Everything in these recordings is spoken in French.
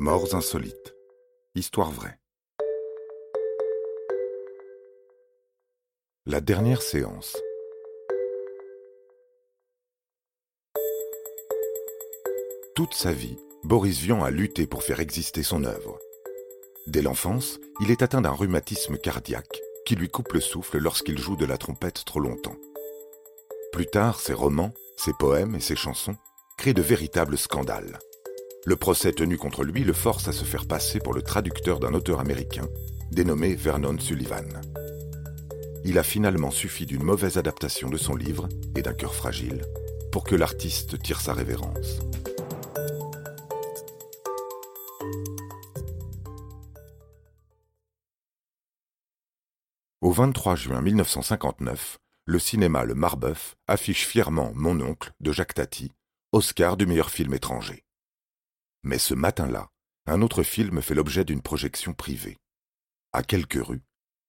Morts insolites. Histoire vraie. La dernière séance. Toute sa vie, Boris Vian a lutté pour faire exister son œuvre. Dès l'enfance, il est atteint d'un rhumatisme cardiaque qui lui coupe le souffle lorsqu'il joue de la trompette trop longtemps. Plus tard, ses romans, ses poèmes et ses chansons créent de véritables scandales. Le procès tenu contre lui le force à se faire passer pour le traducteur d'un auteur américain dénommé Vernon Sullivan. Il a finalement suffi d'une mauvaise adaptation de son livre et d'un cœur fragile pour que l'artiste tire sa révérence. Au 23 juin 1959, le cinéma Le Marbeuf affiche fièrement Mon oncle de Jacques Tati, Oscar du meilleur film étranger. Mais ce matin-là, un autre film fait l'objet d'une projection privée. À quelques rues,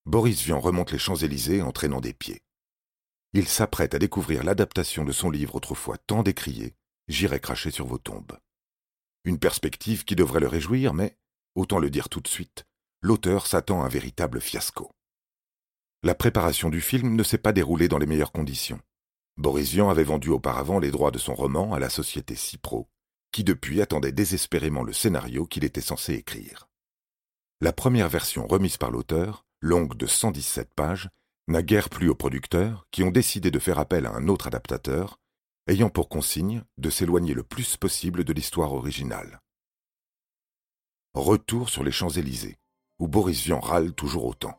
Boris Vian remonte les Champs-Élysées en traînant des pieds. Il s'apprête à découvrir l'adaptation de son livre autrefois tant décrié, J'irai cracher sur vos tombes. Une perspective qui devrait le réjouir, mais, autant le dire tout de suite, l'auteur s'attend à un véritable fiasco. La préparation du film ne s'est pas déroulée dans les meilleures conditions. Boris Vian avait vendu auparavant les droits de son roman à la société Cipro, qui depuis attendait désespérément le scénario qu'il était censé écrire. La première version remise par l'auteur, longue de 117 pages, n'a guère plu aux producteurs qui ont décidé de faire appel à un autre adaptateur, ayant pour consigne de s'éloigner le plus possible de l'histoire originale. Retour sur les Champs-Élysées, où Boris Vian râle toujours autant.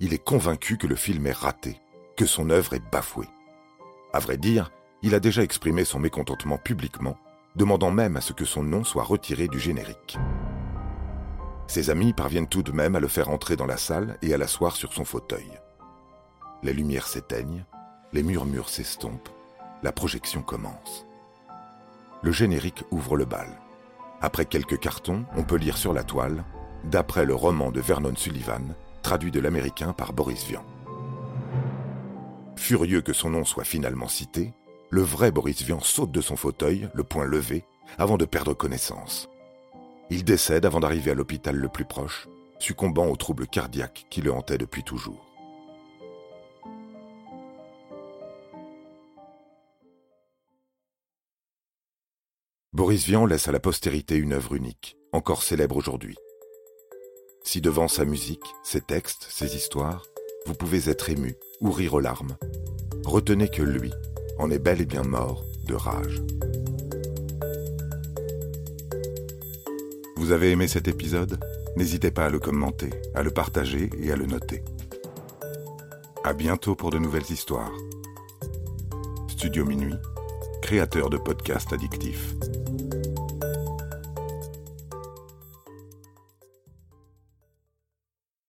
Il est convaincu que le film est raté, que son œuvre est bafouée. À vrai dire, il a déjà exprimé son mécontentement publiquement demandant même à ce que son nom soit retiré du générique. Ses amis parviennent tout de même à le faire entrer dans la salle et à l'asseoir sur son fauteuil. Les lumières s'éteignent, les murmures s'estompent, la projection commence. Le générique ouvre le bal. Après quelques cartons, on peut lire sur la toile, d'après le roman de Vernon Sullivan, traduit de l'américain par Boris Vian. Furieux que son nom soit finalement cité, le vrai Boris Vian saute de son fauteuil, le poing levé, avant de perdre connaissance. Il décède avant d'arriver à l'hôpital le plus proche, succombant aux troubles cardiaques qui le hantaient depuis toujours. Boris Vian laisse à la postérité une œuvre unique, encore célèbre aujourd'hui. Si devant sa musique, ses textes, ses histoires, vous pouvez être ému ou rire aux larmes, retenez que lui, est bel et bien mort de rage. Vous avez aimé cet épisode? N'hésitez pas à le commenter, à le partager et à le noter. À bientôt pour de nouvelles histoires. Studio Minuit, créateur de podcasts addictifs.